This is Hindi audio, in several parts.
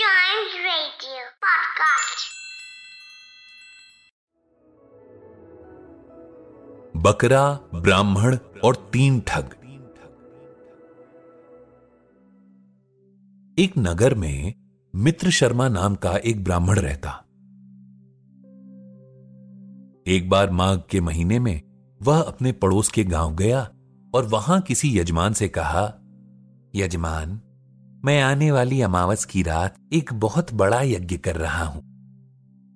Radio Podcast. बकरा, ब्राह्मण और तीन ठग एक नगर में मित्र शर्मा नाम का एक ब्राह्मण रहता एक बार माघ के महीने में वह अपने पड़ोस के गाँव गया और वहाँ किसी यजमान से कहा, यजमान मैं आने वाली अमावस की रात एक बहुत बड़ा यज्ञ कर रहा हूँ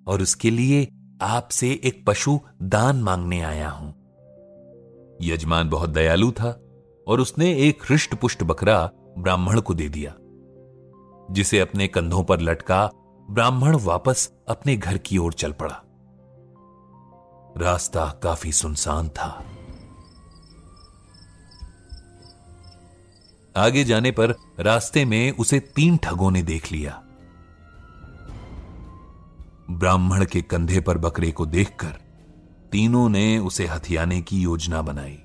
और उसके लिए आपसे एक पशु दान मांगने आया हूँ। यजमान बहुत दयालु था और उसने एक हृष्ट पुष्ट बकरा ब्राह्मण को दे दिया, जिसे अपने कंधों पर लटका ब्राह्मण वापस अपने घर की ओर चल पड़ा। रास्ता काफ़ी सुनसान था। आगे जाने पर रास्ते में उसे तीन ठगों ने देख लिया। ब्राह्मण के कंधे पर बकरे को देखकर तीनों ने उसे हथियाने की योजना बनाई।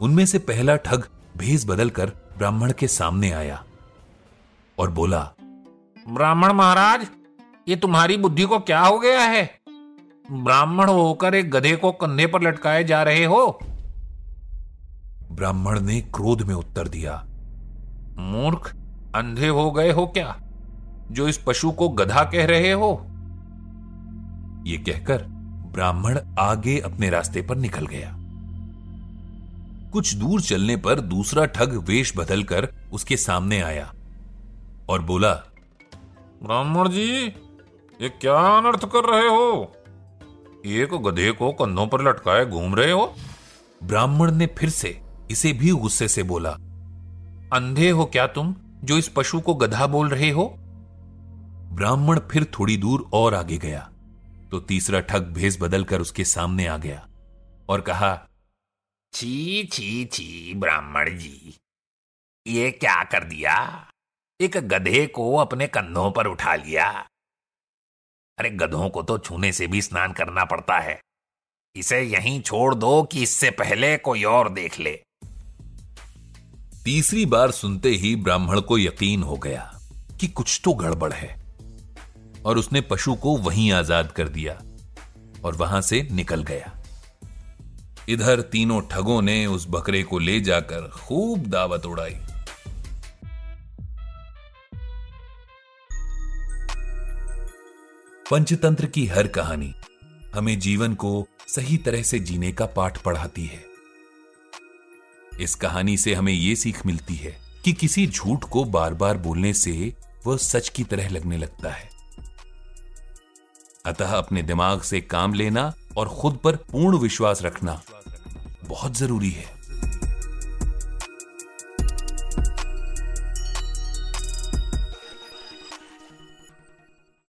उनमें से पहला ठग भेस बदलकर ब्राह्मण के सामने आया और बोला, ब्राह्मण महाराज, ये तुम्हारी बुद्धि को क्या हो गया है? ब्राह्मण होकर एक गधे को कंधे पर लटकाए जा रहे हो। ब्राह्मण ने क्रोध में उत्तर दिया मूर्ख अंधे हो गए हो क्या? जो इस पशु को गधा कह रहे हो? ये कहकर ब्राह्मण आगे अपने रास्ते पर निकल गया। कुछ दूर चलने पर दूसरा ठग वेश बदलकर उसके सामने आया और बोला ब्राह्मण जी ये क्या अनर्थ कर रहे हो? एक गधे को कंधों पर लटकाए घूम रहे हो? ब्राह्मण ने फिर से इसे भी गुस्से से बोला, अंधे हो क्या तुम, जो इस पशु को गधा बोल रहे हो? ब्राह्मण फिर थोड़ी दूर और आगे गया तो तीसरा ठग भेस बदलकर उसके सामने आ गया और कहा, छी छी छी, ब्राह्मण जी, ये क्या कर दिया? एक गधे को अपने कंधों पर उठा लिया। अरे, गधों को तो छूने से भी स्नान करना पड़ता है। इसे यहीं छोड़ दो कि इससे पहले कोई और देख ले। तीसरी बार सुनते ही ब्राह्मण को यकीन हो गया कि कुछ तो गड़बड़ है और उसने पशु को वहीं आज़ाद कर दिया और वहाँ से निकल गया। इधर तीनों ठगों ने उस बकरे को ले जाकर खूब दावत उड़ाई। पंचतंत्र की हर कहानी हमें जीवन को सही तरह से जीने का पाठ पढ़ाती है। इस कहानी से हमें ये सीख मिलती है कि किसी झूठ को बार बार बोलने से वह सच की तरह लगने लगता है। अतः अपने दिमाग से काम लेना और खुद पर पूर्ण विश्वास रखना बहुत ज़रूरी है।